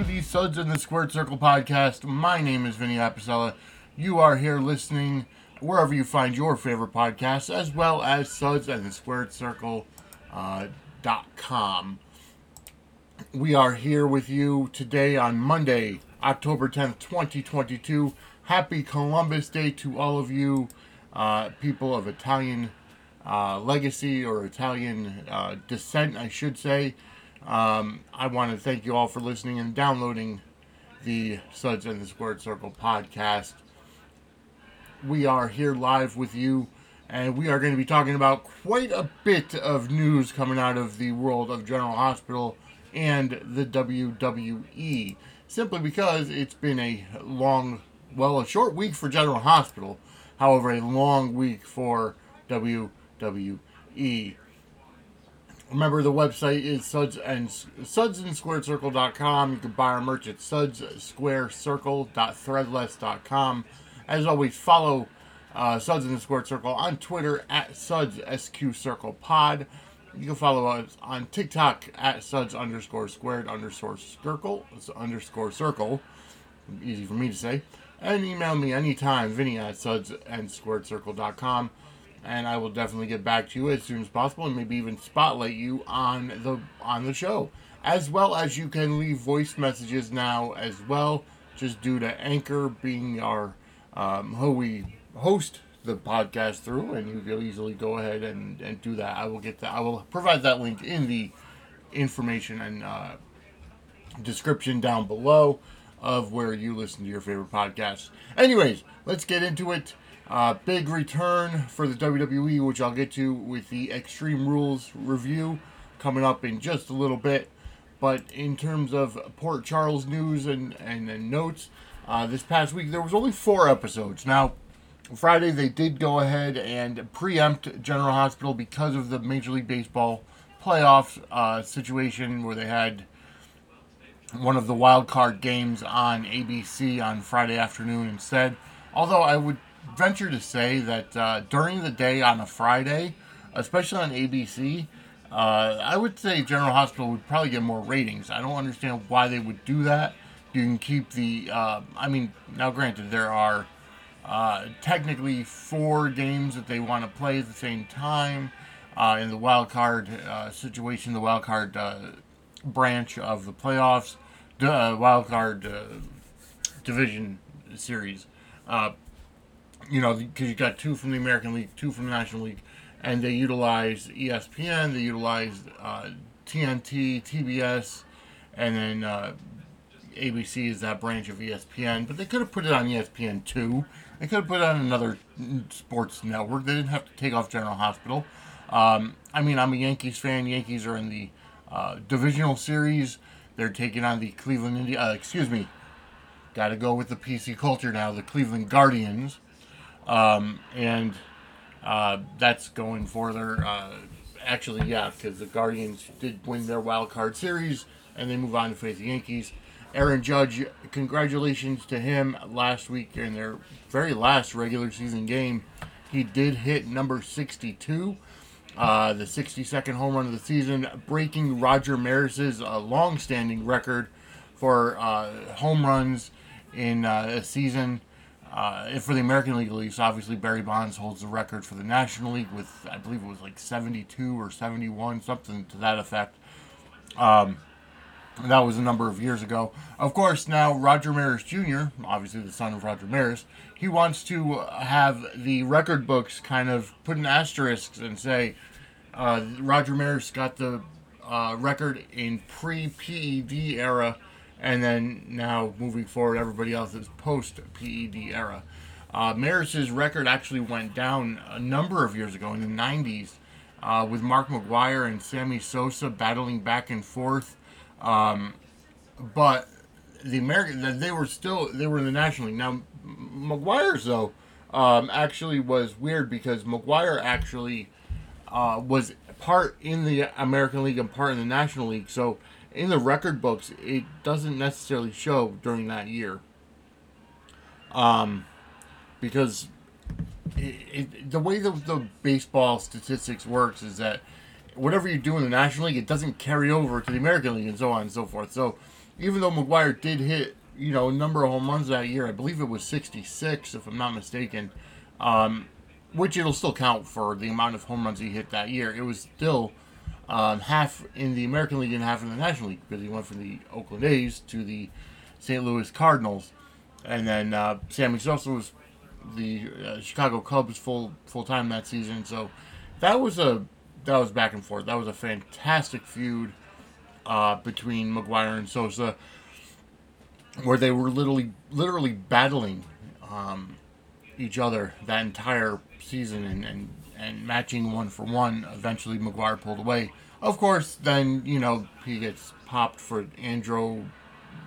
to the Suds in the Squared Circle podcast. My name is Vinny Apicella. You are here listening wherever you find your favorite podcasts, as well as Suds and the Squared Circle uh, dot com. We are here with you today on Monday, October 10th, 2022. Happy Columbus Day to all of you uh, people of Italian uh, legacy or Italian uh, descent, I should say. Um, I want to thank you all for listening and downloading the Suds and the Squared Circle podcast. We are here live with you, and we are going to be talking about quite a bit of news coming out of the world of General Hospital and the WWE. Simply because it's been a long, well, a short week for General Hospital, however, a long week for WWE. Remember, the website is suds and sudsandsquaredcircle.com. You can buy our merch at sudssquarecircle.threadless.com. As always, follow uh, Suds and the Circle on Twitter at Suds SQ Circle Pod. You can follow us on TikTok at Suds underscore squared underscore circle. It's underscore circle. Easy for me to say. And email me anytime, Vinny at suds and squared circle.com and I will definitely get back to you as soon as possible, and maybe even spotlight you on the on the show, as well as you can leave voice messages now as well, just due to Anchor being our um, we host the podcast through, and you can easily go ahead and, and do that. I will get that. I will provide that link in the information and uh, description down below of where you listen to your favorite podcasts. Anyways, let's get into it. Uh, big return for the WWE, which I'll get to with the Extreme Rules review coming up in just a little bit. But in terms of Port Charles news and, and, and notes, uh, this past week there was only four episodes. Now, Friday they did go ahead and preempt General Hospital because of the Major League Baseball playoff uh, situation where they had one of the wild card games on ABC on Friday afternoon instead. Although I would venture to say that uh, during the day on a Friday, especially on ABC, uh, I would say General Hospital would probably get more ratings. I don't understand why they would do that. You can keep the. Uh, I mean, now granted, there are uh, technically four games that they want to play at the same time uh, in the wild card uh, situation, the wild card branch of the playoffs, the wild card division series you know, because you got two from the American League, two from the National League, and they utilize ESPN, they utilize uh, TNT, TBS, and then uh, ABC is that branch of ESPN. But they could have put it on ESPN too. They could have put it on another sports network. They didn't have to take off General Hospital. Um, I mean, I'm a Yankees fan. Yankees are in the uh, divisional series. They're taking on the Cleveland Indians. Uh, excuse me. Got to go with the PC culture now. The Cleveland Guardians. Um, and uh, that's going further. Uh, actually, yeah, because the Guardians did win their wild card series and they move on to face the Yankees. Aaron Judge, congratulations to him last week in their very last regular season game. He did hit number 62, uh, the 62nd home run of the season, breaking Roger Maris's uh, long standing record for uh, home runs in uh, a season. Uh, for the American League East, obviously Barry Bonds holds the record for the National League with, I believe it was like 72 or 71, something to that effect. Um, that was a number of years ago. Of course, now Roger Maris Jr., obviously the son of Roger Maris, he wants to have the record books kind of put an asterisk and say uh, Roger Maris got the uh, record in pre PED era and then now moving forward, everybody else is post PED era. Uh, Maris's record actually went down a number of years ago in the 90s uh, with Mark McGwire and Sammy Sosa battling back and forth. Um, but the American, they were still, they were in the National League. Now, McGwire's, though, um, actually was weird because McGwire actually uh, was part in the American League and part in the National League. So in the record books, it doesn't necessarily show during that year. Um, because it, it, the way the, the baseball statistics works is that whatever you do in the National League, it doesn't carry over to the American League and so on and so forth. So even though McGwire did hit, you know, a number of home runs that year, I believe it was 66, if I'm not mistaken, um, which it'll still count for the amount of home runs he hit that year. It was still um, half in the American League and half in the National League because he went from the Oakland A's to the St. Louis Cardinals, and then uh, Sammy Sosa was the uh, Chicago Cubs full full time that season. So that was a that was back and forth. That was a fantastic feud uh, between McGwire and Sosa, where they were literally literally battling um, each other that entire season and, and and matching one for one. Eventually, McGwire pulled away. Of course, then you know he gets popped for andro,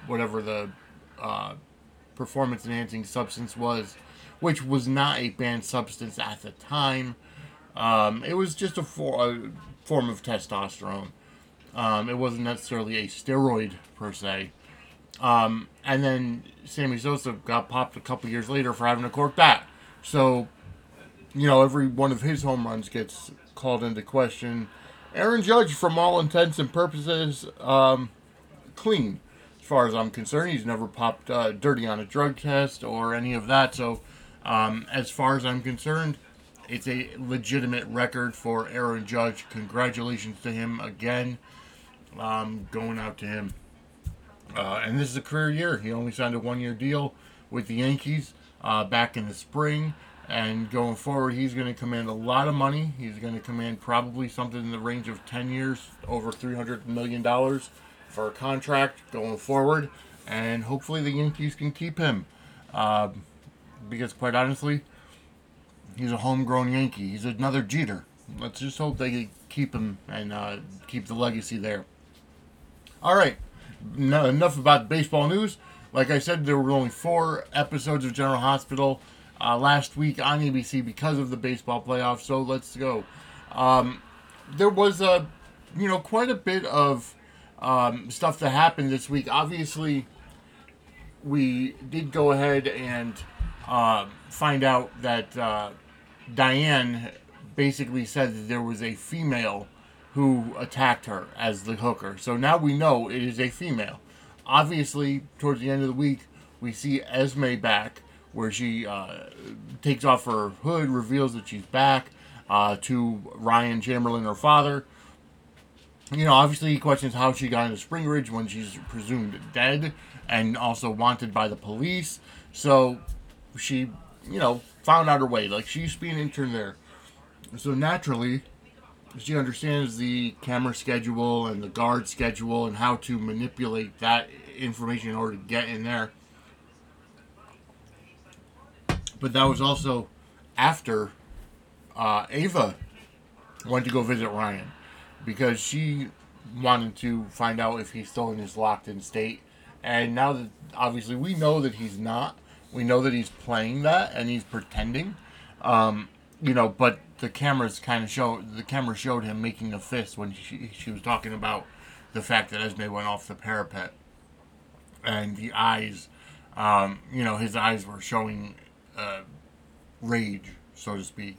whatever the uh, performance enhancing substance was, which was not a banned substance at the time. Um, it was just a, for, a, form of testosterone. Um, it wasn't necessarily a steroid per se. Um, and then Sammy Sosa got popped a couple years later for having a cork bat. So, you know, every one of his home runs gets called into question. Aaron Judge, from all intents and purposes, um, clean as far as I'm concerned. He's never popped uh, dirty on a drug test or any of that. So, um, as far as I'm concerned, it's a legitimate record for Aaron Judge. Congratulations to him again. Um, going out to him. Uh, and this is a career year. He only signed a one year deal with the Yankees uh, back in the spring. And going forward, he's going to command a lot of money. He's going to command probably something in the range of 10 years, over $300 million for a contract going forward. And hopefully the Yankees can keep him. Uh, because, quite honestly, he's a homegrown Yankee. He's another Jeter. Let's just hope they keep him and uh, keep the legacy there. All right, no, enough about baseball news. Like I said, there were only four episodes of General Hospital uh, last week on ABC because of the baseball playoffs. So let's go. Um, there was a, you know, quite a bit of um, stuff that happened this week. Obviously, we did go ahead and uh, find out that uh, Diane basically said that there was a female who attacked her as the hooker. So now we know it is a female. Obviously, towards the end of the week, we see Esme back, where she uh, takes off her hood, reveals that she's back uh, to Ryan Chamberlain, her father. You know, obviously, he questions how she got into Spring Ridge when she's presumed dead and also wanted by the police. So she, you know, found out her way. Like, she used to be an intern there. So naturally, she understands the camera schedule and the guard schedule and how to manipulate that information in order to get in there. But that was also after uh, Ava went to go visit Ryan because she wanted to find out if he's still in his locked in state. And now that obviously we know that he's not, we know that he's playing that and he's pretending. Um, you know, but the cameras kind of show the camera showed him making a fist when she she was talking about the fact that Esme went off the parapet, and the eyes, um, you know, his eyes were showing uh, rage, so to speak.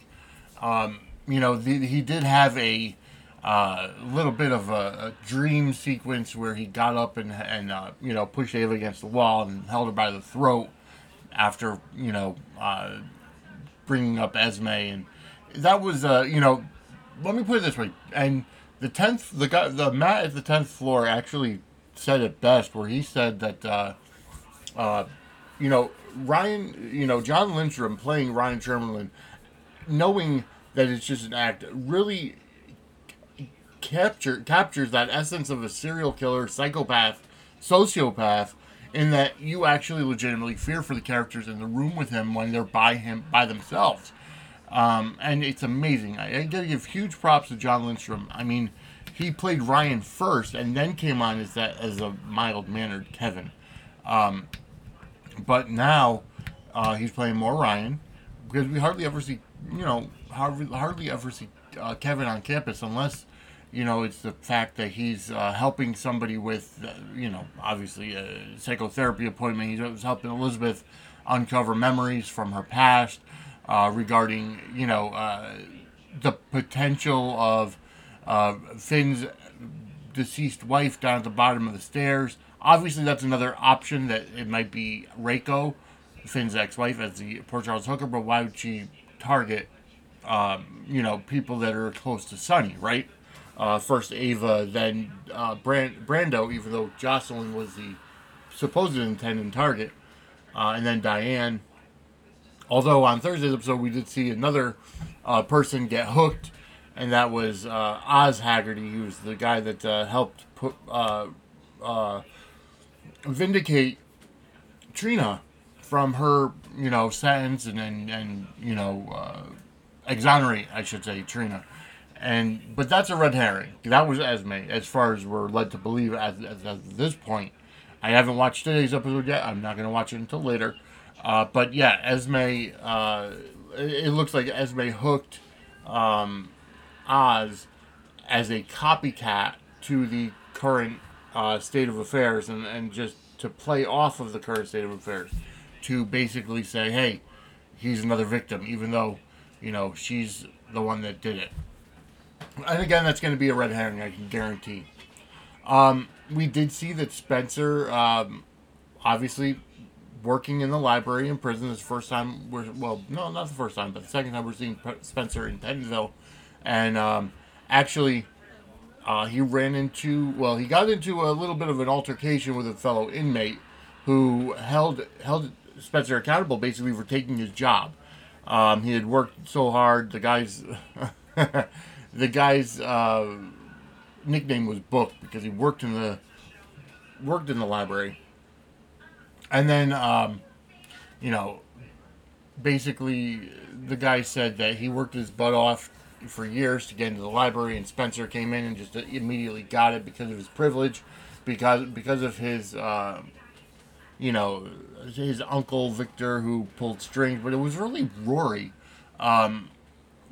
Um, you know, the, he did have a uh, little bit of a, a, dream sequence where he got up and and uh, you know pushed Ava against the wall and held her by the throat after you know uh, bringing up Esme, and that was uh, you know, let me put it this way, and the tenth, the guy, the Matt at the tenth floor actually said it best, where he said that, uh, uh, you know, Ryan, you know, Jon Lindstrom playing Ryan Chamberlain, knowing that it's just an act, really capture captures that essence of a serial killer, psychopath, sociopath in that you actually legitimately fear for the characters in the room with him when they're by him by themselves. Um, and it's amazing. I, I gotta give huge props to Jon Lindstrom. I mean, he played Ryan first and then came on as that as a mild mannered Kevin. Um, but now uh, he's playing more Ryan because we hardly ever see you know hardly hardly ever see uh, Kevin on campus unless you know, it's the fact that he's uh, helping somebody with, uh, you know, obviously a psychotherapy appointment. He's helping Elizabeth uncover memories from her past uh, regarding, you know, uh, the potential of Finn's deceased wife down at the bottom of the stairs. Obviously, that's another option that it might be Reiko, Finn's ex-wife, as the Port Charles hooker. But why would she target, um, you know, people that are close to Sonny, right? Uh, first Ava, then uh, Brand- Brando, even though Jocelyn was the supposed intended target, uh, and then Diane. Although on Thursday's episode we did see another uh, person get hooked, and that was uh, Oz Haggerty. He was the guy that uh, helped put vindicate Trina from her, you know, sentence and and, and you know uh, exonerate, I should say, Trina. And but that's a red herring. That was Esme, as far as we're led to believe at, at, at this point. I haven't watched today's episode yet. I'm not going to watch it until later. Uh, but yeah, Esme. Uh, it, it looks like Esme hooked um, Oz as a copycat to the current uh, state of affairs, and, and just to play off of the current state of affairs, to basically say, hey, he's another victim, even though you know she's the one that did it. And again, that's going to be a red herring, I can guarantee. Um, we did see that Spencer, um, obviously, working in the library in prison. This first time we're well, no, not the first time, but the second time we're seeing Spencer in Pentonville, and um, actually, uh, he ran into well, he got into a little bit of an altercation with a fellow inmate who held held Spencer accountable basically for taking his job. Um, he had worked so hard. The guy's the guy's uh, nickname was Book because he worked in the worked in the library, and then um, you know, basically the guy said that he worked his butt off for years to get into the library, and Spencer came in and just immediately got it because of his privilege, because because of his. Uh, you know, his uncle Victor who pulled strings, but it was really Rory. Um,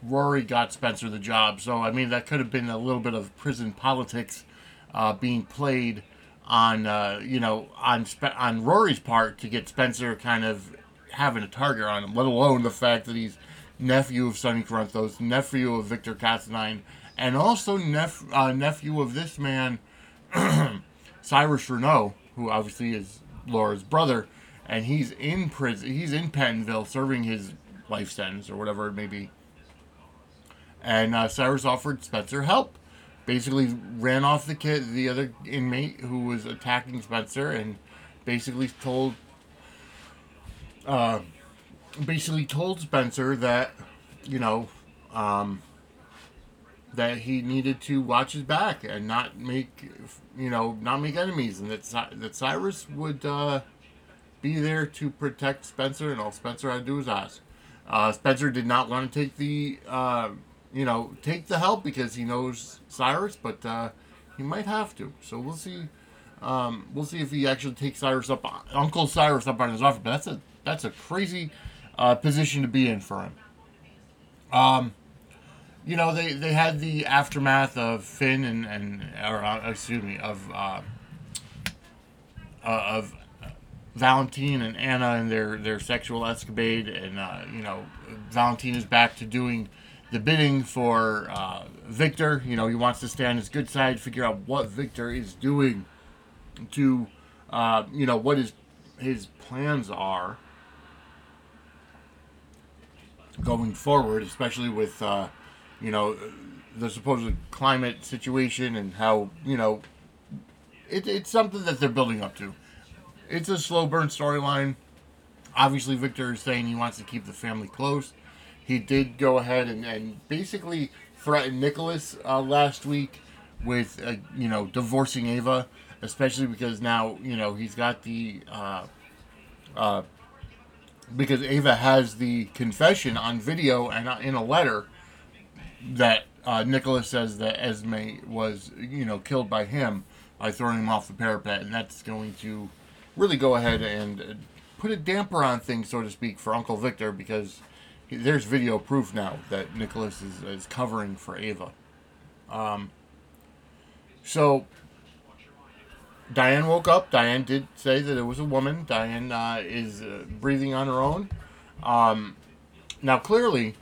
Rory got Spencer the job, so I mean that could have been a little bit of prison politics uh, being played on uh, you know on Spe- on Rory's part to get Spencer kind of having a target on him. Let alone the fact that he's nephew of Sonny Corinthos, nephew of Victor Cassadine, and also nep- uh, nephew of this man, Cyrus Renault, who obviously is Laura's brother, and he's in prison. He's in Pentonville serving his life sentence or whatever it may be. And uh, Cyrus offered Spencer help. Basically, ran off the kid, the other inmate who was attacking Spencer, and basically told, uh, basically told Spencer that, you know, um, that he needed to watch his back and not make, you know, not make enemies, and that that Cyrus would uh, be there to protect Spencer, and all Spencer had to do was ask. Uh, Spencer did not want to take the, uh, you know, take the help because he knows Cyrus, but uh, he might have to. So we'll see. Um, we'll see if he actually takes Cyrus up, Uncle Cyrus up on his offer. But that's a that's a crazy uh, position to be in for him. Um, you know, they, they had the aftermath of Finn and, and or uh, excuse me, of uh, uh, of Valentine and Anna and their, their sexual escapade, and uh, you know, Valentine is back to doing the bidding for uh, Victor. You know, he wants to stay on his good side, figure out what Victor is doing to, you know, what his his plans are going forward, especially with uh, you know, the supposed climate situation and how, you know, it, it's something that they're building up to. It's a slow burn storyline. Obviously, Victor is saying he wants to keep the family close. He did go ahead and, and basically threaten Nicholas uh, last week with, uh, you know, divorcing Ava, especially because now, you know, he's got the, uh, uh, because Ava has the confession on video and uh, in a letter that uh, Nicholas says that Esme was, you know, killed by him by throwing him off the parapet, and that's going to really go ahead and uh, put a damper on things, so to speak, for Uncle Victor because there's video proof now that Nicholas is, is covering for Ava. Um, so Diane woke up. Diane did say that it was a woman. Diane uh, is uh, breathing on her own. Um, now, clearly,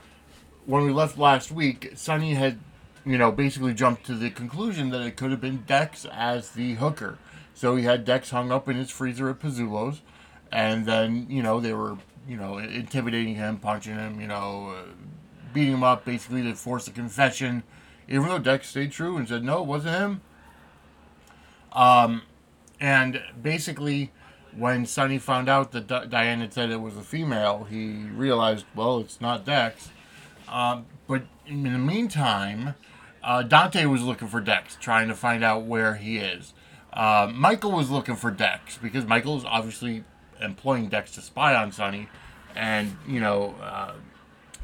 when we left last week, Sonny had, you know, basically jumped to the conclusion that it could have been Dex as the hooker. So he had Dex hung up in his freezer at Pozzulo's, and then you know they were you know intimidating him, punching him, you know, uh, beating him up, basically to force a confession. Even though Dex stayed true and said no, it wasn't him. Um, and basically, when Sonny found out that D- Diane had said it was a female, he realized, well, it's not Dex. Um, but in the meantime, uh, Dante was looking for Dex, trying to find out where he is. Uh, Michael was looking for Dex because Michael is obviously employing Dex to spy on Sonny, and you know, uh,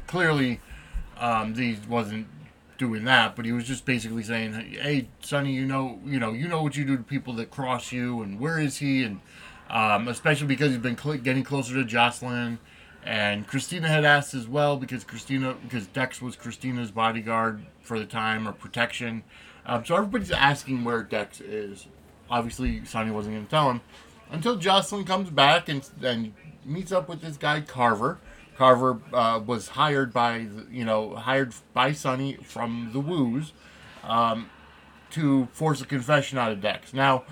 clearly, um, he wasn't doing that, but he was just basically saying, "Hey, Sonny, you know, you know, you know what you do to people that cross you, and where is he?" And um, especially because he's been cl- getting closer to Jocelyn, and Christina had asked as well because Christina, because Dex was Christina's bodyguard for the time or protection. Um, so everybody's asking where Dex is. Obviously, Sonny wasn't going to tell him until Jocelyn comes back and and meets up with this guy Carver. Carver uh, was hired by you know hired by Sonny from the Woos um, to force a confession out of Dex. Now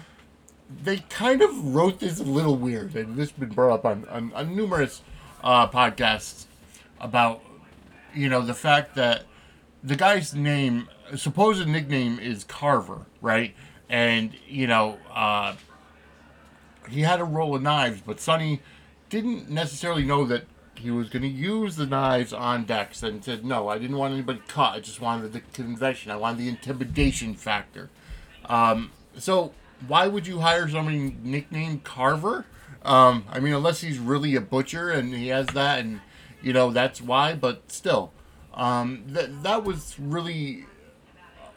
they kind of wrote this a little weird, and this has been brought up on, on, on numerous uh, podcasts about you know the fact that the guy's name, supposed nickname is Carver, right? And you know uh, he had a roll of knives, but Sonny didn't necessarily know that he was going to use the knives on Dex and said, no, I didn't want anybody caught. I just wanted the confession. I wanted the intimidation factor. Um, so why would you hire somebody nicknamed Carver? Um, I mean, unless he's really a butcher and he has that, and you know that's why. But still, um, that that was really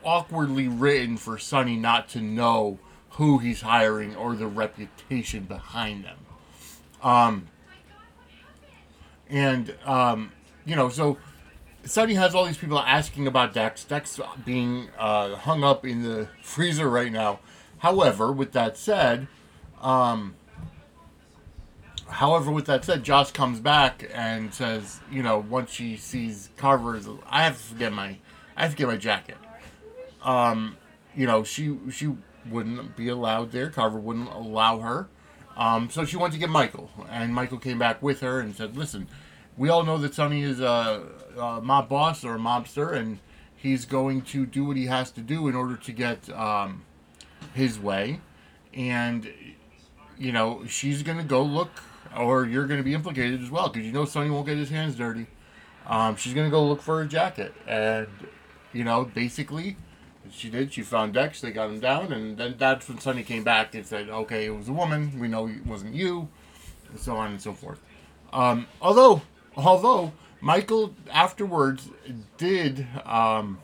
awkwardly written for Sonny not to know who he's hiring or the reputation behind them. Um, and um, you know, so Sonny has all these people asking about Dex. Dex being uh, hung up in the freezer right now. However, with that said, um, however, with that said, Joss comes back and says, you know, once she sees Carver's, I have to get my, I have to get my jacket. Um, you know, she she wouldn't be allowed there. Carver wouldn't allow her. Um, so she went to get Michael, and Michael came back with her and said, "Listen, we all know that Sonny is a, a mob boss or a mobster, and he's going to do what he has to do in order to get um, his way. And you know, she's gonna go look, or you're gonna be implicated as well, because you know Sonny won't get his hands dirty. Um, she's gonna go look for a jacket, and you know, basically." She did. She found Dex. They got him down, and then that's when Sonny came back and said, "Okay, it was a woman. We know it wasn't you," and so on and so forth. Um, although, although Michael afterwards did, um,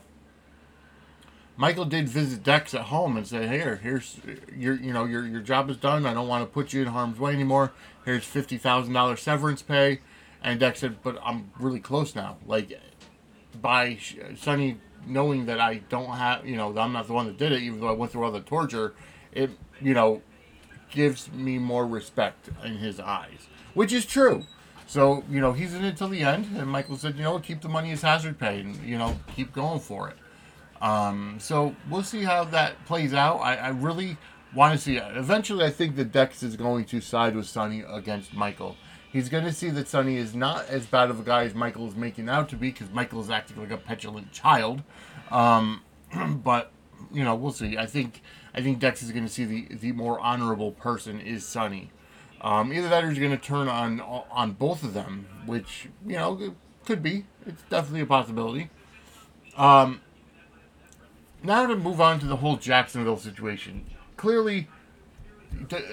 Michael did visit Dex at home and say, "Here, here's your, you know, your your job is done. I don't want to put you in harm's way anymore. Here's fifty thousand dollars severance pay." And Dex said, "But I'm really close now. Like, by Sonny knowing that I don't have, you know, I'm not the one that did it, even though I went through all the torture, it, you know, gives me more respect in his eyes, which is true. So, you know, he's in it till the end, and Michael said, you know, keep the money as hazard pay, and, you know, keep going for it. Um, so we'll see how that plays out. I, I really want to see it. Eventually, I think that Dex is going to side with Sonny against Michael. He's going to see that Sonny is not as bad of a guy as Michael is making out to be because Michael is acting like a petulant child. Um, but you know, we'll see. I think I think Dex is going to see the the more honorable person is Sonny. Um, either that or he's going to turn on on both of them, which you know could be. It's definitely a possibility. Um, now to move on to the whole Jacksonville situation. Clearly,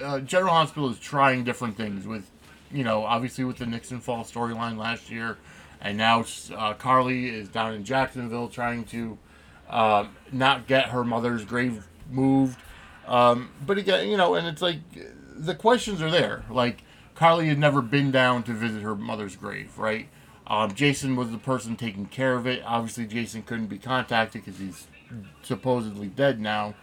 uh, General Hospital is trying different things with you know, obviously with the Nixon Fall storyline last year, and now uh, Carly is down in Jacksonville trying to uh, not get her mother's grave moved. Um, but again, you know, and it's like the questions are there. Like Carly had never been down to visit her mother's grave, right? Um, Jason was the person taking care of it. Obviously, Jason couldn't be contacted because he's supposedly dead now.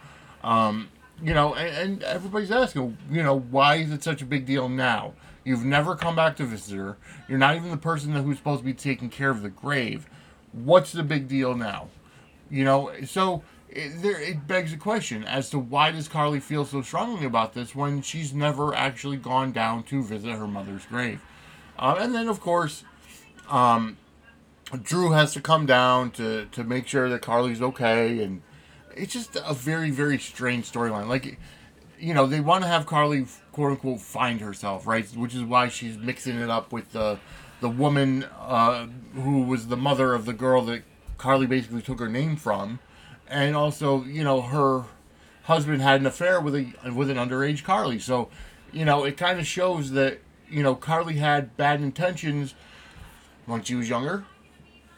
Um, you know, and, and everybody's asking, you know, why is it such a big deal now? You've never come back to visit her. You're not even the person who's supposed to be taking care of the grave. What's the big deal now? You know, so it, there it begs a question as to why does Carly feel so strongly about this when she's never actually gone down to visit her mother's grave, uh, and then of course, um, Drew has to come down to to make sure that Carly's okay, and it's just a very very strange storyline. Like, you know, they want to have Carly quote unquote find herself, right? Which is why she's mixing it up with the the woman uh, who was the mother of the girl that Carly basically took her name from and also you know her husband had an affair with a with an underage Carly. So, you know, it kind of shows that you know Carly had bad intentions when she was younger,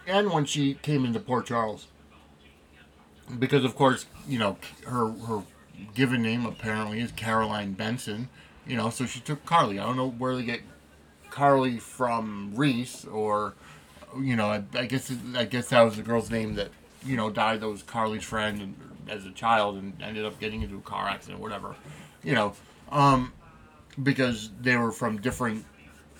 and when she came into Port Charles. Because of course, you know, her her given name apparently is Caroline Benson. You know, so she took Carly. I don't know where they get Carly from Reese or you know, I, I guess I guess that was the girl's name that you know, died that was Carly's friend and, as a child and ended up getting into a car accident, or whatever, you know, um, because they were from different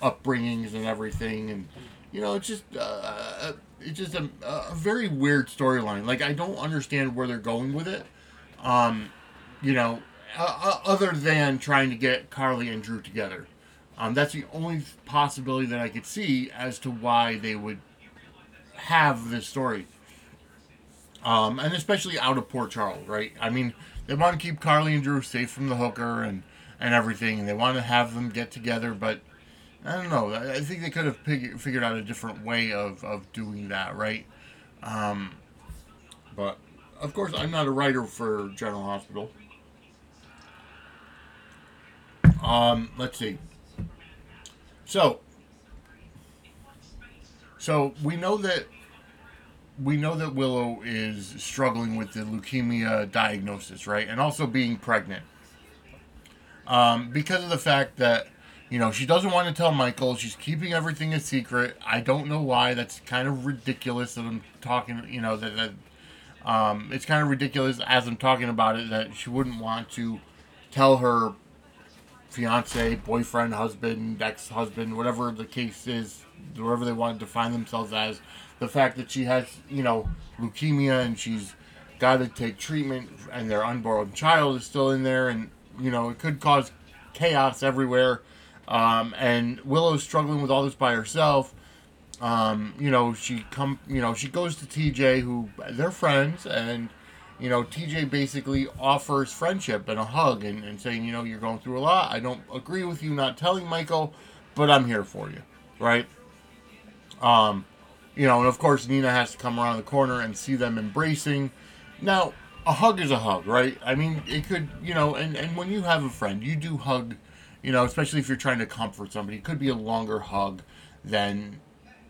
upbringings and everything, and you know, it's just uh, it's just a, a very weird storyline. Like I don't understand where they're going with it, um, you know, uh, other than trying to get Carly and Drew together. Um, that's the only possibility that I could see as to why they would have this story um, and especially out of Port Charles, right? I mean, they want to keep Carly and Drew safe from the hooker and and everything, and they want to have them get together, but I don't know. I think they could have fig- figured out a different way of, of doing that, right? Um, but of course, I'm not a writer for General Hospital. Um, let's see. So, so we know that we know that Willow is struggling with the leukemia diagnosis, right? And also being pregnant. Um, because of the fact that, you know, she doesn't want to tell Michael. She's keeping everything a secret. I don't know why. That's kind of ridiculous that I'm talking, you know, that, that um, it's kind of ridiculous as I'm talking about it that she wouldn't want to tell her fiance, boyfriend, husband, ex husband, whatever the case is, whatever they want to define themselves as the fact that she has, you know, leukemia and she's got to take treatment and their unborn child is still in there and, you know, it could cause chaos everywhere. Um, and Willow's struggling with all this by herself. Um, you know, she come, you know, she goes to TJ, who they're friends, and you know, TJ basically offers friendship and a hug, and, and saying, you know, you're going through a lot. I don't agree with you not telling Michael, but I'm here for you, right? Um, you know, and of course Nina has to come around the corner and see them embracing. Now, a hug is a hug, right? I mean, it could, you know, and, and when you have a friend, you do hug, you know, especially if you're trying to comfort somebody, it could be a longer hug than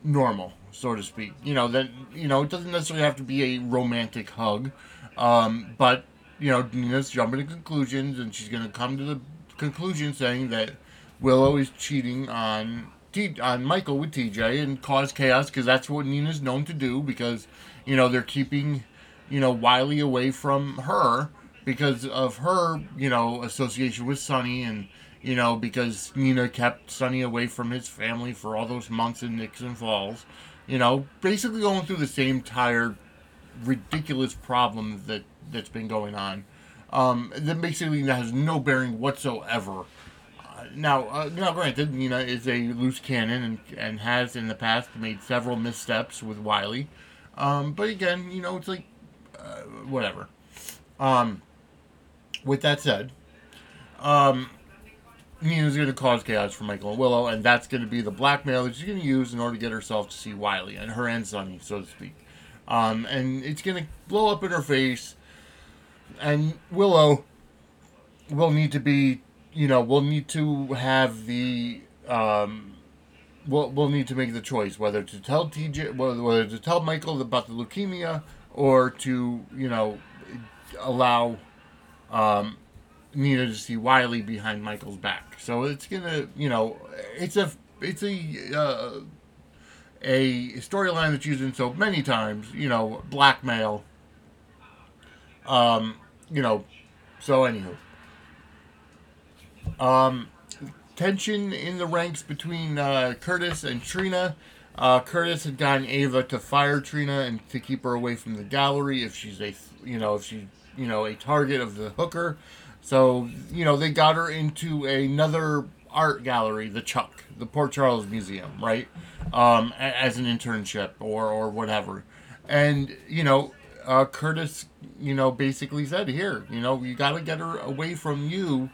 normal, so to speak. You know, that, you know, it doesn't necessarily have to be a romantic hug, um, but, you know, Nina's jumping to conclusions and she's going to come to the conclusion saying that Willow is cheating on T- on Michael with TJ and cause chaos because that's what Nina's known to do because you know they're keeping you know Wiley away from her because of her you know association with Sonny and you know because Nina kept Sonny away from his family for all those months in Nixon Falls you know basically going through the same tired ridiculous problem that that's been going on um, that basically has no bearing whatsoever now, uh, now, granted, Nina is a loose cannon and, and has in the past made several missteps with Wiley. Um, but again, you know, it's like, uh, whatever. Um, with that said, um, Nina's going to cause chaos for Michael and Willow, and that's going to be the blackmail that she's going to use in order to get herself to see Wiley and her and Sonny, so to speak. Um, and it's going to blow up in her face, and Willow will need to be you know, we'll need to have the um, we'll we'll need to make the choice whether to tell TJ whether, whether to tell Michael about the leukemia or to you know allow um, Nina to see Wiley behind Michael's back. So it's gonna you know it's a it's a uh, a storyline that's used in so many times. You know, blackmail. Um, you know, so anywho. Um, tension in the ranks between uh, Curtis and Trina. Uh, Curtis had gotten Ava to fire Trina and to keep her away from the gallery if she's a, you know, if she, you know, a target of the hooker. So, you know, they got her into another art gallery, the Chuck, the Port Charles Museum, right? Um, as an internship or, or whatever. And, you know, uh, Curtis, you know, basically said, here, you know, you got to get her away from you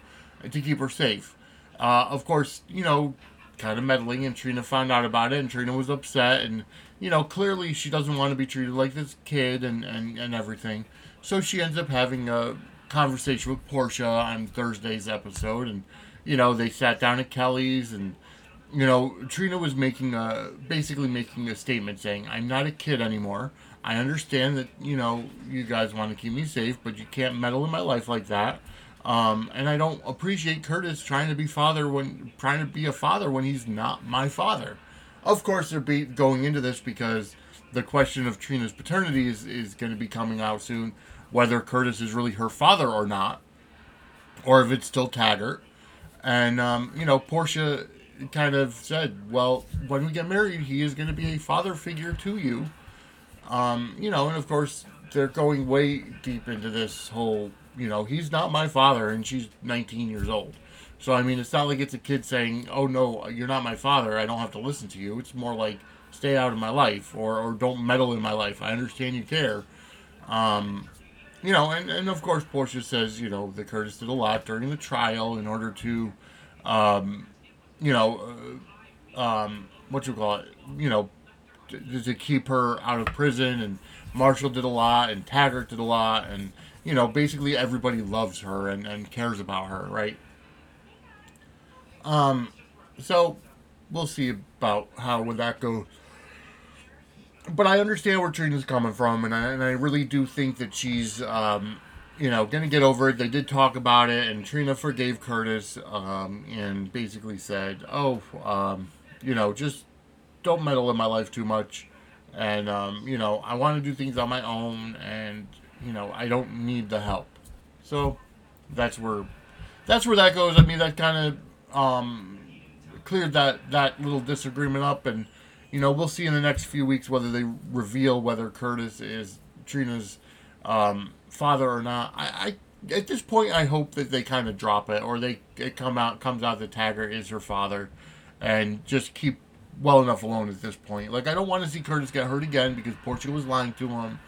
to keep her safe. Uh, of course, you know, kind of meddling, and Trina found out about it, and Trina was upset, and, you know, clearly she doesn't want to be treated like this kid and, and, and everything. So she ends up having a conversation with Portia on Thursday's episode, and, you know, they sat down at Kelly's, and, you know, Trina was making a, basically making a statement saying, I'm not a kid anymore. I understand that, you know, you guys want to keep me safe, but you can't meddle in my life like that. Um, and I don't appreciate Curtis trying to be father when trying to be a father when he's not my father. Of course, they're be going into this because the question of Trina's paternity is, is going to be coming out soon, whether Curtis is really her father or not, or if it's still Taggart. And um, you know, Portia kind of said, "Well, when we get married, he is going to be a father figure to you." Um, you know, and of course, they're going way deep into this whole, you know, he's not my father and she's 19 years old. So, I mean, it's not like it's a kid saying, oh no, you're not my father, I don't have to listen to you. It's more like, stay out of my life or, or don't meddle in my life. I understand you care. Um, you know, and, and of course, Portia says, you know, that Curtis did a lot during the trial in order to, um, you know, uh, um, what you call it, you know, to, to keep her out of prison. And Marshall did a lot, and Taggart did a lot, and you know, basically everybody loves her and, and cares about her, right? Um, so we'll see about how would that go. But I understand where Trina's coming from, and I, and I really do think that she's, um, you know, gonna get over it. They did talk about it, and Trina forgave Curtis, um, and basically said, "Oh, um, you know, just don't meddle in my life too much, and um, you know I want to do things on my own, and you know I don't need the help. So that's where that's where that goes. I mean that kind of um, cleared that that little disagreement up, and you know we'll see in the next few weeks whether they reveal whether Curtis is Trina's um, father or not. I, I at this point I hope that they kind of drop it or they it come out comes out that Tagger is her father, and just keep well enough alone at this point. Like, I don't want to see Curtis get hurt again because Portugal was lying to him.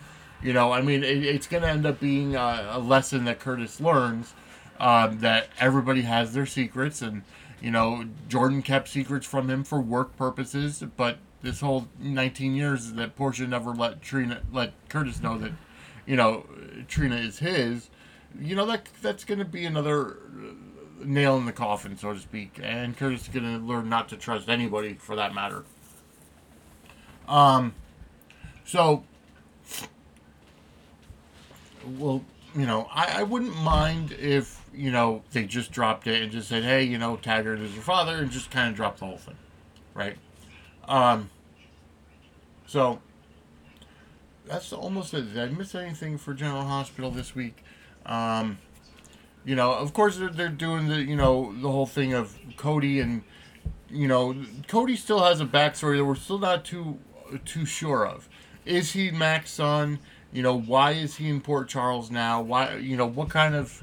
You know, I mean, it, it's going to end up being a, a, lesson that Curtis learns um, that everybody has their secrets, and you know, Jordan kept secrets from him for work purposes, but this whole 19 years that Portia never let Trina let Curtis know that, you know, Trina is his. You know that that's going to be another nail in the coffin, so to speak. And Curtis is going to learn not to trust anybody for that matter. Um, so, well, you know, I, I wouldn't mind if, you know, they just dropped it and just said, hey, you know, Taggart is your father, and just kind of dropped the whole thing, right? Um, so, that's almost it. Did I miss anything for General Hospital this week? Um, you know, of course they're, they're doing the you know the whole thing of Cody and you know Cody still has a backstory that we're still not too too sure of. Is he Mac's son? You know, why is he in Port Charles now? Why you know what kind of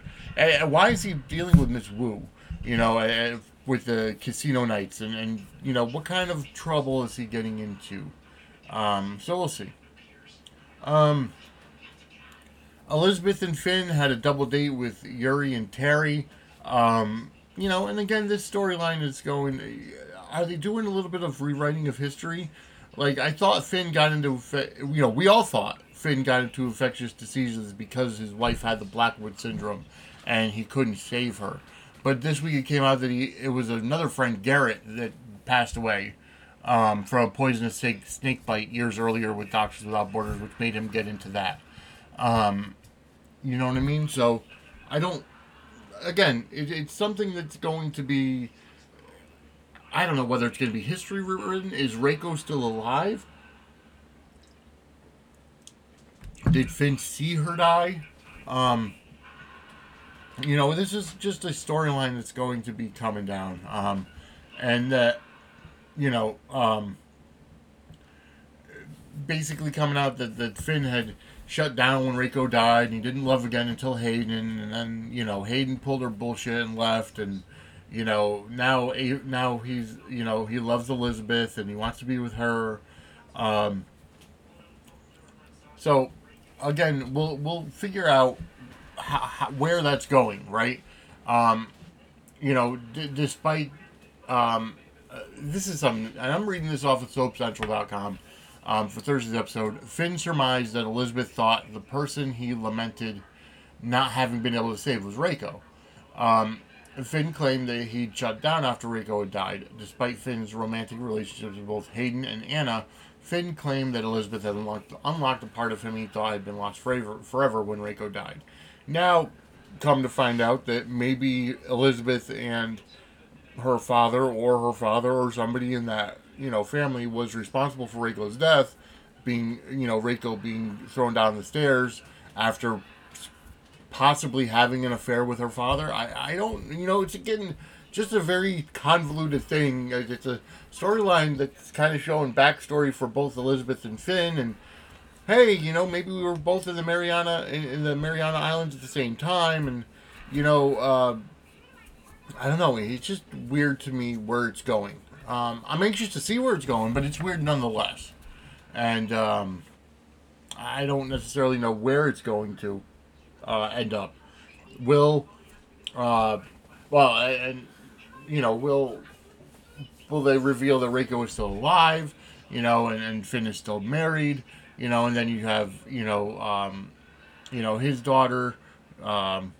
why is he dealing with Miss Wu? You know, with the casino nights and and you know what kind of trouble is he getting into? Um, so we'll see. Um, Elizabeth and Finn had a double date with Yuri and Terry. Um, you know, and again, this storyline is going. Are they doing a little bit of rewriting of history? Like I thought Finn got into, you know, we all thought Finn got into infectious diseases because his wife had the Blackwood syndrome, and he couldn't save her. But this week it came out that he it was another friend Garrett that passed away um, from a poisonous snake, snake bite years earlier with Doctors Without Borders, which made him get into that. Um, you know what I mean? So I don't. Again, it, it's something that's going to be. I don't know whether it's going to be history rewritten. Is Reiko still alive? Did Finn see her die? Um, you know, this is just a storyline that's going to be coming down. Um, and that, you know, um, basically coming out that, that Finn had shut down when Reiko died and he didn't love again until Hayden and then you know Hayden pulled her bullshit and left and you know now now he's you know he loves Elizabeth and he wants to be with her um, so again we'll we'll figure out how, where that's going right um, you know d- despite um, uh, this is something and I'm reading this off of soapcentral.com um, for Thursday's episode, Finn surmised that Elizabeth thought the person he lamented not having been able to save was Reiko. Um, Finn claimed that he'd shut down after Reiko had died. Despite Finn's romantic relationships with both Hayden and Anna, Finn claimed that Elizabeth had unlocked, unlocked a part of him he thought had been lost forever, forever when Reiko died. Now, come to find out that maybe Elizabeth and her father or her father or somebody in that you know family was responsible for Reiko's death, being you know Reiko being thrown down the stairs after possibly having an affair with her father. I I don't you know it's again just a very convoluted thing. It's a storyline that's kind of showing backstory for both Elizabeth and Finn and. Hey, you know, maybe we were both in the Mariana in, the Mariana Islands at the same time, and you know, uh, I don't know. It's just weird to me where it's going. Um, I'm anxious to see where it's going, but it's weird nonetheless. And um, I don't necessarily know where it's going to uh, end up. Will, uh, well, and you know, will will they reveal that Reiko is still alive? You know, and, and Finn is still married. You know, and then you have you know, um, you know, his daughter, um,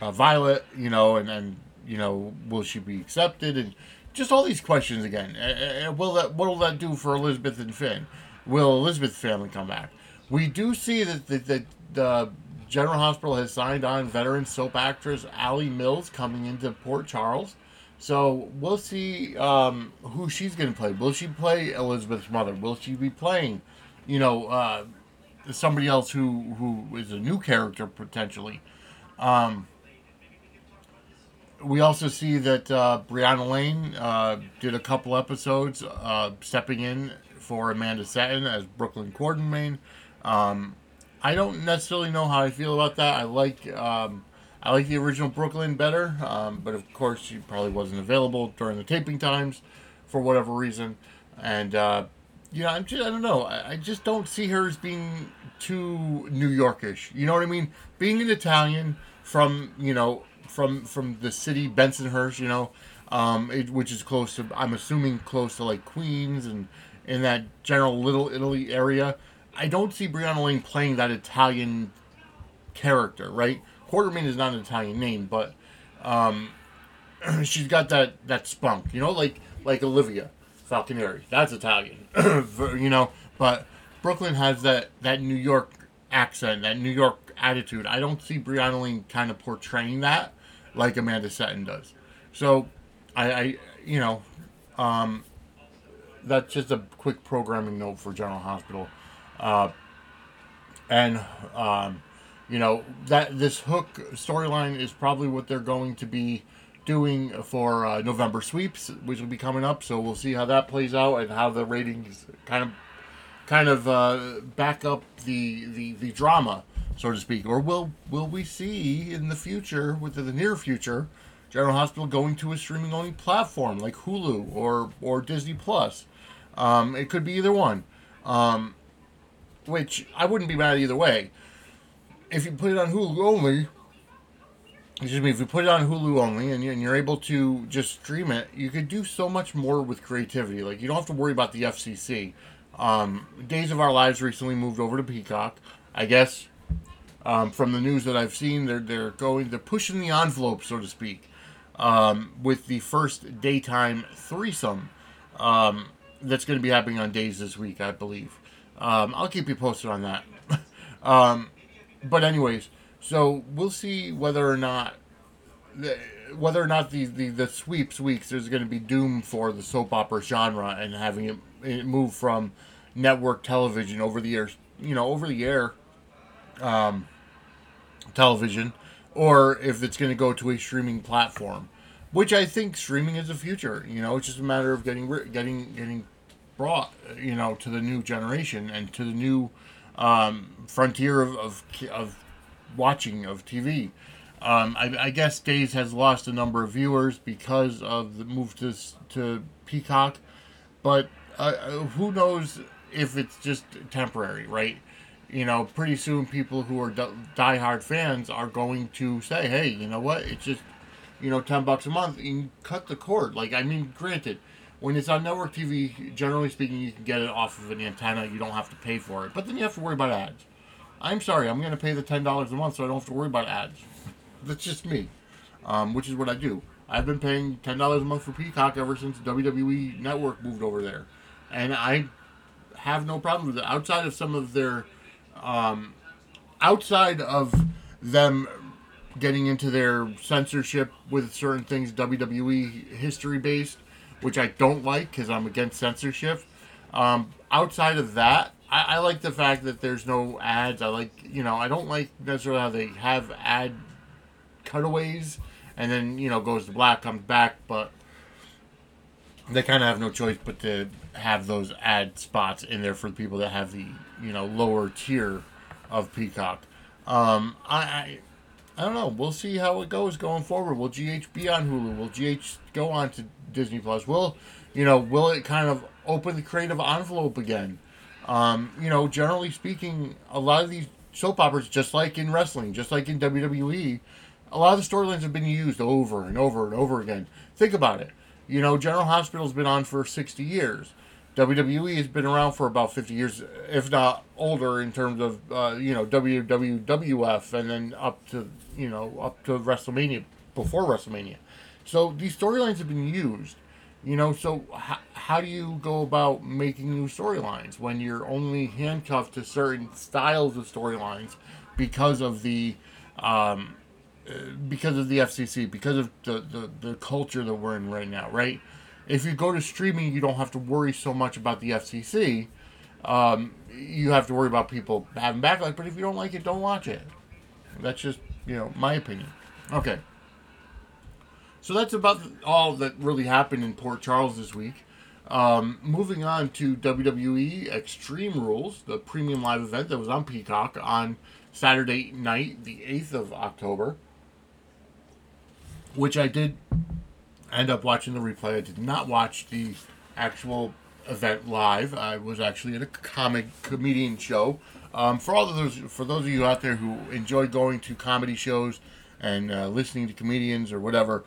uh, Violet. You know, and and you know, will she be accepted? And just all these questions again. Uh, will that what will that do for Elizabeth and Finn? Will Elizabeth's family come back? We do see that the, the, the General Hospital has signed on veteran soap actress Alley Mills coming into Port Charles. So we'll see um, who she's going to play. Will she play Elizabeth's mother? Will she be playing, you know, uh, somebody else who who is a new character potentially? Um, we also see that uh, Briana Lane uh, did a couple episodes uh, stepping in for Amanda Setton as Brooklyn Quartermaine. Um, I don't necessarily know how I feel about that. I like um, I like the original Brooklyn better, um, but of course she probably wasn't available during the taping times for whatever reason. And uh, know, I'm just, I don't know. I, I just don't see her as being too New Yorkish. You know what I mean? Being an Italian from you know from from the city Bensonhurst, you know, um, it, which is close to I'm assuming close to like Queens and in that general Little Italy area. I don't see Briana Lane playing that Italian character, right? Quartermaine is not an Italian name, but um, she's got that that spunk, you know, like like Olivia Falconeri. That's Italian, you know. But Brooklyn has that that New York accent, that New York attitude. I don't see Briana Lane kind of portraying that like Amanda Setton does. So, I, I you know, um, that's just a quick programming note for General Hospital, uh, and um, you know that this hook storyline is probably what they're going to be doing for uh, November sweeps, which will be coming up. So we'll see how that plays out and how the ratings kind of kind of uh, back up the, the the drama so to speak, or will will we see in the future, within the near future, General Hospital going to a streaming only platform like Hulu or or Disney Plus? Um, it could be either one, um, which I wouldn't be mad either way. If you put it on Hulu only, excuse me, if you put it on Hulu only and you're able to just stream it, you could do so much more with creativity. Like you don't have to worry about the FCC. Um, Days of Our Lives recently moved over to Peacock. I guess um, from the news that I've seen, they're they're going they're pushing the envelope, so to speak, um, with the first daytime threesome um, that's going to be happening on days this week, I believe. Um, I'll keep you posted on that. Um, but anyways, so we'll see whether or not whether or not the, the, the sweeps weeks is going to be doomed for the soap opera genre and having it, it move from network television over the air, you know, over the air um, television or if it's going to go to a streaming platform, which I think streaming is the future. You know, it's just a matter of getting getting getting brought, you know, to the new generation and to the new um, frontier of, of, of watching of TV. Um, I, I, guess Days has lost a number of viewers because of the move to to Peacock, but uh, who knows if it's just temporary, right? You know, pretty soon people who are diehard fans are going to say, "Hey, you know what? It's just you know ten bucks a month. You cut the cord." Like, I mean, granted, when it's on network TV, generally speaking, you can get it off of an antenna. You don't have to pay for it, but then you have to worry about ads. I'm sorry, I'm going to pay the ten dollars a month so I don't have to worry about ads. That's just me, um, which is what I do. I've been paying ten dollars a month for Peacock ever since WWE Network moved over there, and I have no problem with it. Outside of some of their, um, outside of them getting into their censorship with certain things WWE history based, which I don't like because I'm against censorship. Um, outside of that, I, I, like the fact that there's no ads. I like, you know, I don't like necessarily how they have ad cutaways and then, you know, goes to black, comes back, but they kind of have no choice but to have those ad spots in there for the people that have the, you know, lower tier of Peacock. Um, I, I I don't know. We'll see how it goes going forward. Will GH be on Hulu? Will GH go on to Disney Plus? Will you know? Will it kind of open the creative envelope again? Um, you know, generally speaking, a lot of these soap operas, just like in wrestling, just like in WWE, a lot of the storylines have been used over and over and over again. Think about it. You know, General Hospital's been on for 60 years. WWE has been around for about 50 years, if not older, in terms of, uh, you know, WWF and then up to, you know, up to WrestleMania, before WrestleMania. So these storylines have been used. You know, so h- how do you go about making new storylines when you're only handcuffed to certain styles of storylines because of the um, uh, because of the FCC, because of the, the, the culture that we're in right now, right? If you go to streaming, you don't have to worry so much about the FCC. Um, you have to worry about people having backlash, but if you don't like it, don't watch it. That's just, you know, my opinion. Okay. So that's about all that really happened in Port Charles this week. Um, moving on to WWE Extreme Rules, the premium live event that was on Peacock on Saturday night, the 8th of October, which I did end up watching the replay. I did not watch the actual event live. I was actually at a comic comedian show. Um, for all of those, for those of you out there who enjoy going to comedy shows and uh, listening to comedians or whatever,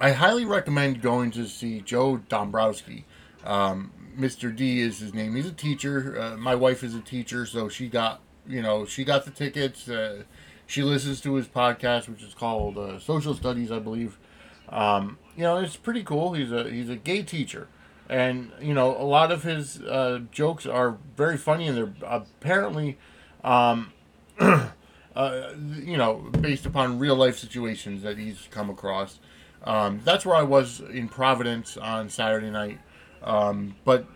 I highly recommend going to see Joe Dombrowski. Um, Mr. D is his name. He's a teacher. Uh, my wife is a teacher, so she got you know she got the tickets. Uh, she listens to his podcast, which is called uh, Social Studies, I believe. Um, you know, it's pretty cool. He's a he's a gay teacher, and you know a lot of his uh, jokes are very funny, and they're apparently, um, uh, you know, based upon real life situations that he's come across. Um, that's where I was in Providence on Saturday night. Um, but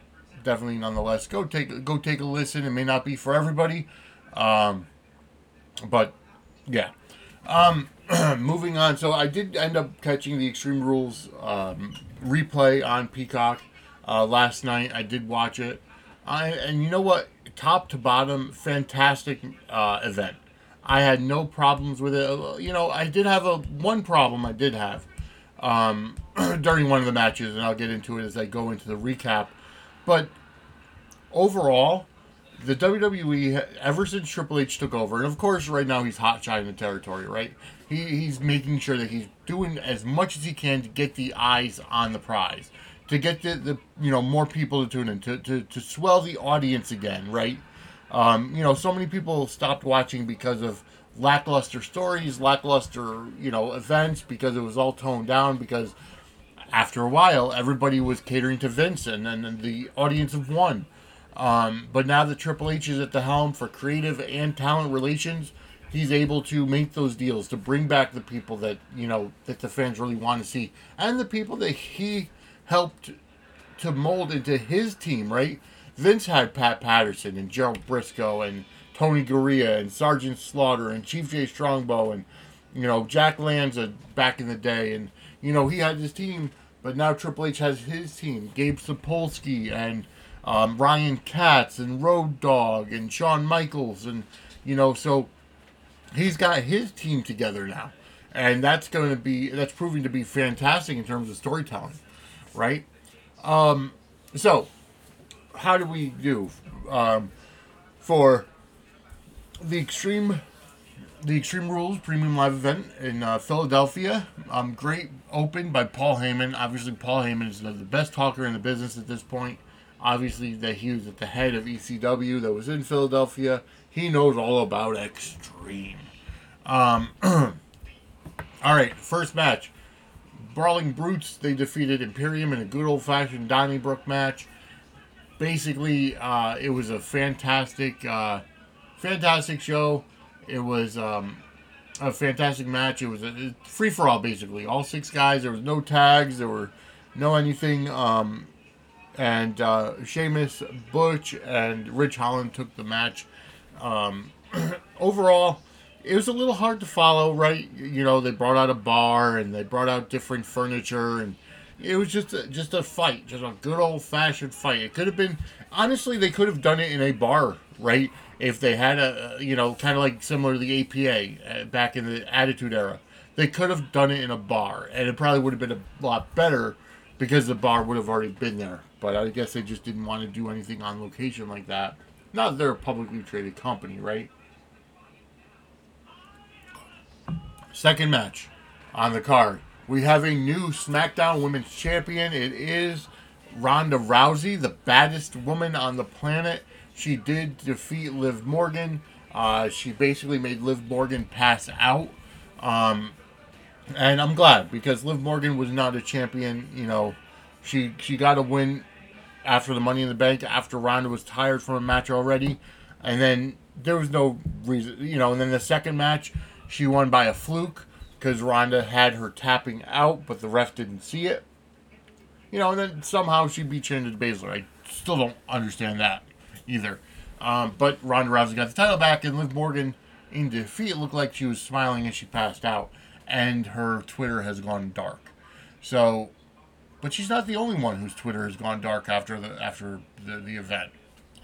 definitely, nonetheless, go take go take a listen. It may not be for everybody, um, but yeah. Um, moving on. So I did end up catching the Extreme Rules um, replay on Peacock uh, last night. I did watch it. I and you know what? Top to bottom, fantastic uh, event. I had no problems with it. You know, I did have a one problem. I did have um, during one of the matches, and I'll get into it as I go into the recap. But overall, the WWE, ever since Triple H took over, and of course, right now he's hot shotting the territory, right? He, he's making sure that he's doing as much as he can to get the eyes on the prize, to get the, the you know more people to tune in, to, to, to swell the audience again, right? Um, you know, so many people stopped watching because of lackluster stories, lackluster, you know, events because it was all toned down because after a while everybody was catering to Vince and then the audience of one. Um, but now that Triple H is at the helm for creative and talent relations, he's able to make those deals to bring back the people that you know that the fans really want to see and the people that he helped to mold into his team. Right? Vince had Pat Patterson and Gerald Brisco and Tony Garea and Sergeant Slaughter and Chief Jay Strongbow and you know Jack Lanza back in the day, and you know he had his team but now Triple H has his team: Gabe Sapolsky and um, Ryan Katz and Road Dog and Shawn Michaels, and you know, so he's got his team together now, and that's going to be that's proving to be fantastic in terms of storytelling, right? Um, so how do we do um, for the extreme the Extreme Rules Premium Live event in uh, Philadelphia. Um, great open by Paul Heyman. Obviously, Paul Heyman is the best talker in the business at this point. Obviously, that he was at the head of ECW that was in Philadelphia. He knows all about Extreme. Um, all right, first match. Brawling Brutes, they defeated Imperium in a good old fashioned Donnybrook match. Basically, uh, it was a fantastic, uh, fantastic show it was um, a fantastic match. It was a free for all, basically. All six guys. There was no tags. There were no anything. Um, and uh, Sheamus, Butch, and Ridge Holland took the match. Um, overall, it was a little hard to follow, right? You know, they brought out a bar and they brought out different furniture, and it was just a, just a fight, just a good old fashioned fight. It could have been, honestly, they could have done it in a bar, right? If they had a you know kind of like similar to the APA uh, back in the Attitude Era, they could have done it in a bar, and it probably would have been a lot better because the bar would have already been there. But I guess they just didn't want to do anything on location like that. Not that they're a publicly traded company, right? Second match on the card. We have a new SmackDown Women's Champion. It is Ronda Rousey, the baddest woman on the planet. She did defeat Liv Morgan. Uh, she basically made Liv Morgan pass out. Um, and I'm glad because Liv Morgan was not a champion. You know, she she got a win after the Money in the Bank after Ronda was tired from a match already, and then there was no reason. You know, and then the second match she won by a fluke because Ronda had her tapping out, but the ref didn't see it. You know, and then somehow she beat Shayna Baszler. I still don't understand that either. Um, but Ronda Rousey got the title back, and Liv Morgan in defeat looked like she was smiling as she passed out, and her Twitter has gone dark. So, but she's not the only one whose Twitter has gone dark after the after the, the event,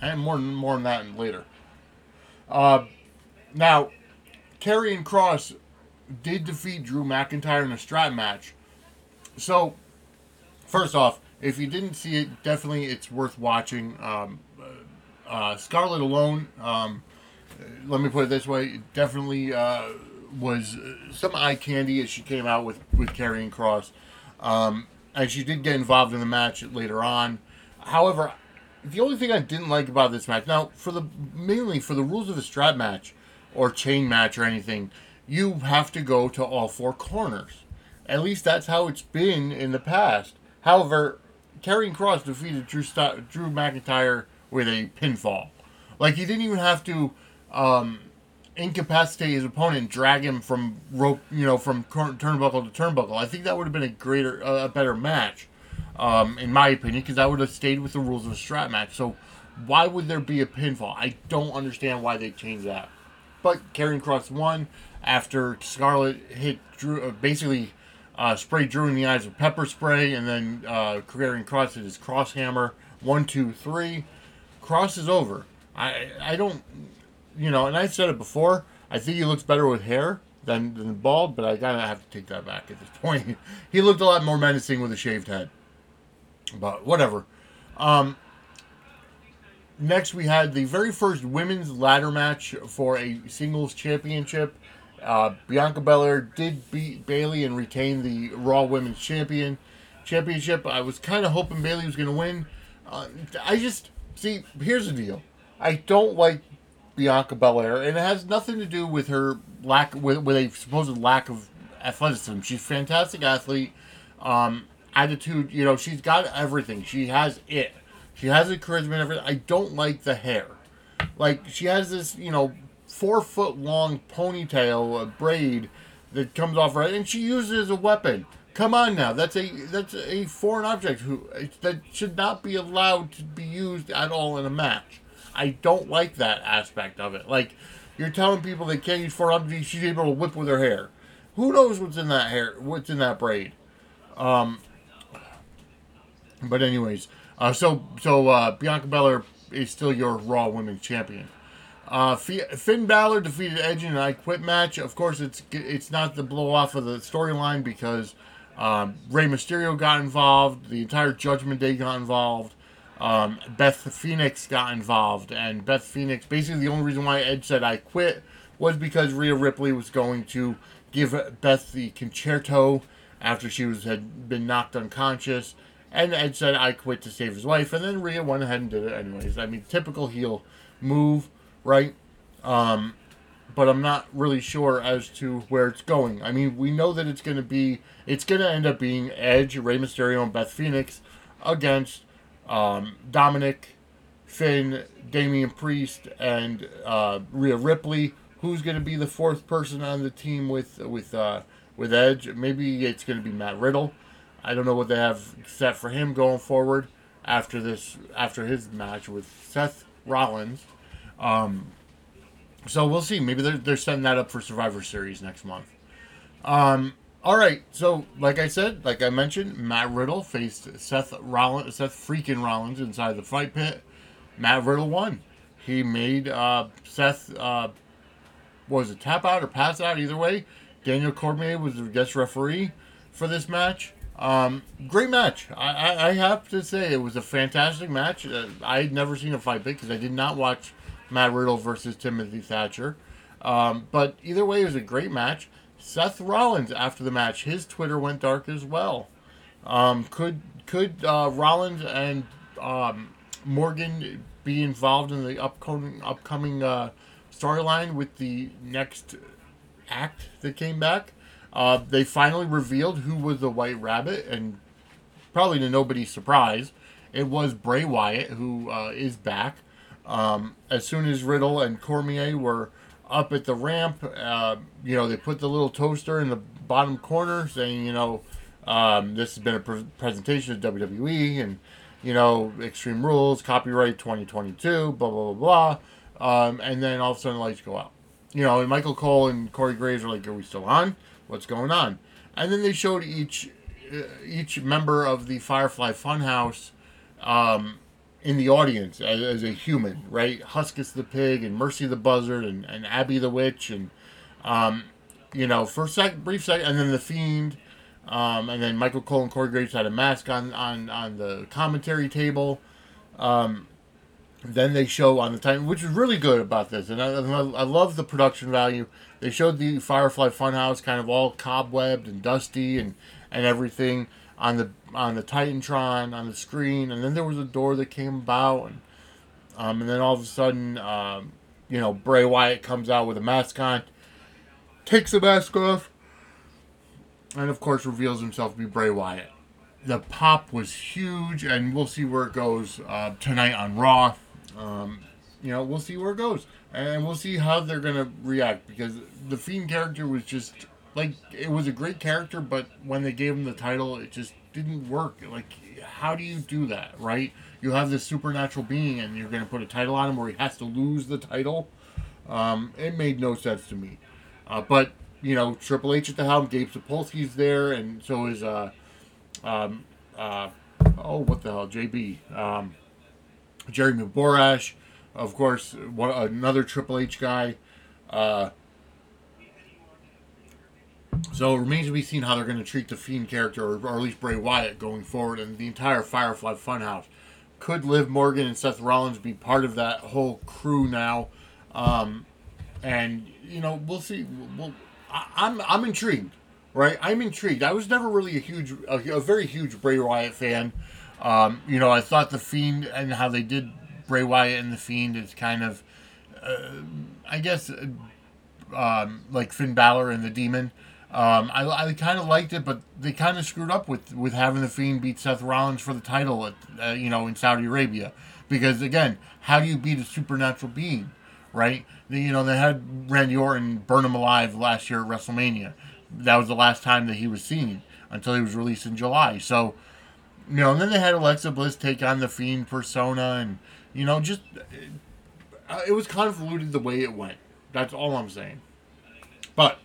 and more more on that later. Uh, now, and Kross did defeat Drew McIntyre in a strap match. So, first off, if you didn't see it, definitely it's worth watching. Um, uh, Scarlett alone, um, let me put it this way, definitely uh, was some eye candy as she came out with with Karrion Kross, um, and she did get involved in the match later on. However, the only thing I didn't like about this match, now for the mainly for the rules of a strap match or chain match or anything, you have to go to all four corners. At least that's how it's been in the past. However, Karrion Kross defeated Drew, Drew McIntyre with a pinfall. Like he didn't even have to um, incapacitate his opponent, drag him from rope, you know, from turnbuckle to turnbuckle. I think that would have been a greater, uh, a better match, um, in my opinion, because I would have stayed with the rules of a strap match. So why would there be a pinfall? I don't understand why they changed that. But Karrion Kross won after Scarlett hit Drew, uh, basically uh, sprayed Drew in the eyes with pepper spray, and then uh, Karrion Kross hit his cross hammer. One, two, three crosses over. I I don't, you know, and I've said it before. I think he looks better with hair than than bald, but I gotta have to take that back at this point. he looked a lot more menacing with a shaved head. But whatever. Um, next, we had the very first women's ladder match for a singles championship. Uh, Bianca Belair did beat Bayley and retain the Raw Women's Champion championship. I was kind of hoping Bayley was going to win. Uh, I just See, here's the deal. I don't like Bianca Belair, and it has nothing to do with her lack with with a supposed lack of athleticism. She's a fantastic athlete, um, attitude. You know, she's got everything. She has it. She has the charisma and everything. I don't like the hair. Like she has this, you know, four foot long ponytail, a braid that comes off right, and she uses it as a weapon. Come on now, that's a that's a foreign object who that should not be allowed to be used at all in a match. I don't like that aspect of it. Like you're telling people they can't use foreign objects. She's able to whip with her hair. Who knows what's in that hair? What's in that braid? Um, But anyways, uh, so so uh, Bianca Belair is still your Raw Women's Champion. Uh, Finn Balor defeated Edge in an I Quit match. Of course, it's it's not the blow off of the storyline because um, Rey Mysterio got involved. The entire Judgment Day got involved. Um, Beth Phoenix got involved, and Beth Phoenix basically the only reason why Edge said I quit was because Rhea Ripley was going to give Beth the con-chair-to after she was had been knocked unconscious, and Edge said I quit to save his wife, and then Rhea went ahead and did it anyways. I mean, typical heel move, right? Um, but I'm not really sure as to where it's going. I mean, we know that it's going to be, it's going to end up being Edge, Rey Mysterio, and Beth Phoenix against um, Dominic, Finn, Damian Priest, and uh, Rhea Ripley. Who's going to be the fourth person on the team with with uh, with Edge? Maybe it's going to be Matt Riddle. I don't know what they have set for him going forward after this after his match with Seth Rollins. Um, so we'll see. Maybe they're, they're setting that up for Survivor Series next month. Um, all right. So, like I said, like I mentioned, Matt Riddle faced Seth Rollins, Seth freaking Rollins inside the fight pit. Matt Riddle won. He made uh, Seth uh, was it tap out or pass out either way. Daniel Cormier was the guest referee for this match. Um, great match. I, I, I, have to say it was a fantastic match. Uh, I had never seen a fight pit because I did not watch Matt Riddle versus Timothy Thatcher. Um, but either way, it was a great match. Seth Rollins, after the match, his Twitter went dark as well. Um, could could uh, Rollins and um, Morgan be involved in the upcoming upcoming uh, storyline with the next act that came back? Uh, they finally revealed who was the White Rabbit, and probably to nobody's surprise, it was Bray Wyatt who uh, is back. Um, as soon as Riddle and Cormier were up at the ramp, uh, you know, they put the little toaster in the bottom corner saying, you know, um, this has been a pre- presentation of WWE and, you know, Extreme Rules, copyright 2022, blah, blah, blah, blah. Um, and then all of a sudden the lights go out. You know, and Michael Cole and Corey Graves are like, are we still on? What's going on? And then they showed each uh, each member of the Firefly Funhouse um, in the audience as, as, a human, right? Huskus the pig and Mercy the buzzard and, and Abby the witch and um, you know for a sec, brief second, and then the fiend, um, and then Michael Cole and Corey Graves had a mask on on on the commentary table. Um, then they show on the time, which is really good about this, and I, I love the production value. They showed the Firefly Funhouse kind of all cobwebbed and dusty and and everything on the on the Titantron on the screen, and then there was a door that came about, and um, and then all of a sudden, um, you know, Bray Wyatt comes out with a mask on, takes the mask off, and of course reveals himself to be Bray Wyatt. The pop was huge, and we'll see where it goes uh, tonight on Raw. Um, you know, we'll see where it goes, and we'll see how they're gonna react because the Fiend character was just like it was a great character, but when they gave him the title, it just didn't work. Like, how do you do that, right? You have this supernatural being, and you're going to put a title on him where he has to lose the title. Um, it made no sense to me. Uh, but you know, Triple H at the helm, Gabe Sapolsky's there, and so is uh, um, uh, oh, what the hell, JB, um, Jeremy Borash, of course, one, another Triple H guy. Uh, so it remains to be seen how they're going to treat the Fiend character, or, or at least Bray Wyatt, going forward, and the entire Firefly Funhouse. Could Liv Morgan and Seth Rollins be part of that whole crew now? Um, and you know, we'll see. We'll, I, I'm I'm intrigued, right? I'm intrigued. I was never really a huge, a, a very huge Bray Wyatt fan. Um, you know, I thought the Fiend and how they did Bray Wyatt and the Fiend is kind of, uh, I guess, uh, um, like Finn Balor and the Demon. Um, I, I kind of liked it, but they kind of screwed up with, with having the Fiend beat Seth Rollins for the title, at, uh, you know, in Saudi Arabia. Because again, how do you beat a supernatural being, right? They, you know, they had Randy Orton burn him alive last year at WrestleMania. That was the last time that he was seen until he was released in July. So, you know, and then they had Alexa Bliss take on the Fiend persona, and you know, just uh, it was convoluted the way it went. That's all I'm saying. But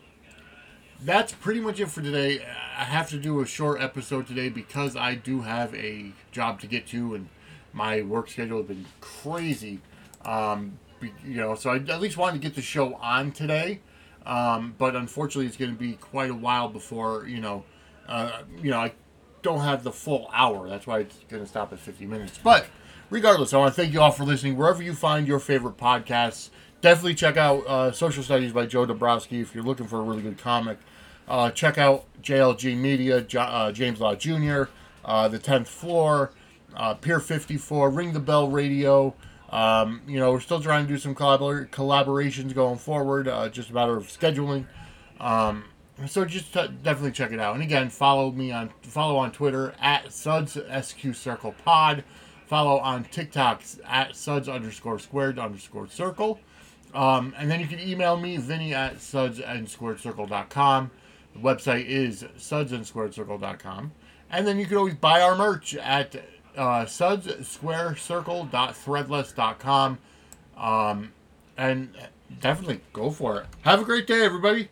that's pretty much it for today. I have to do a short episode today because I do have a job to get to, and my work schedule has been crazy. Um, you know, so I at least wanted to get the show on today. Um, but unfortunately, it's going to be quite a while before you know, uh, you know, I don't have the full hour. That's why it's going to stop at 50 minutes. But regardless, I want to thank you all for listening. Wherever you find your favorite podcasts, definitely check out uh, Social Studies by Joe Dombrowski if you're looking for a really good comic. Uh, check out JLG Media, uh, James Law Jr., uh, The 10th Floor, uh, Pier 54, Ring the Bell Radio. Um, you know, we're still trying to do some collabor- collaborations going forward, uh, just a matter of scheduling. Um, so just t- definitely check it out. And again, follow me on follow on Twitter at Suds SQ Circle Pod. Follow on TikTok at Suds underscore squared underscore circle. Um, and then you can email me, Vinny at suds and squared circle.com. The website is suds and then you can always buy our merch at uh. Um, and definitely go for it. Have a great day, everybody.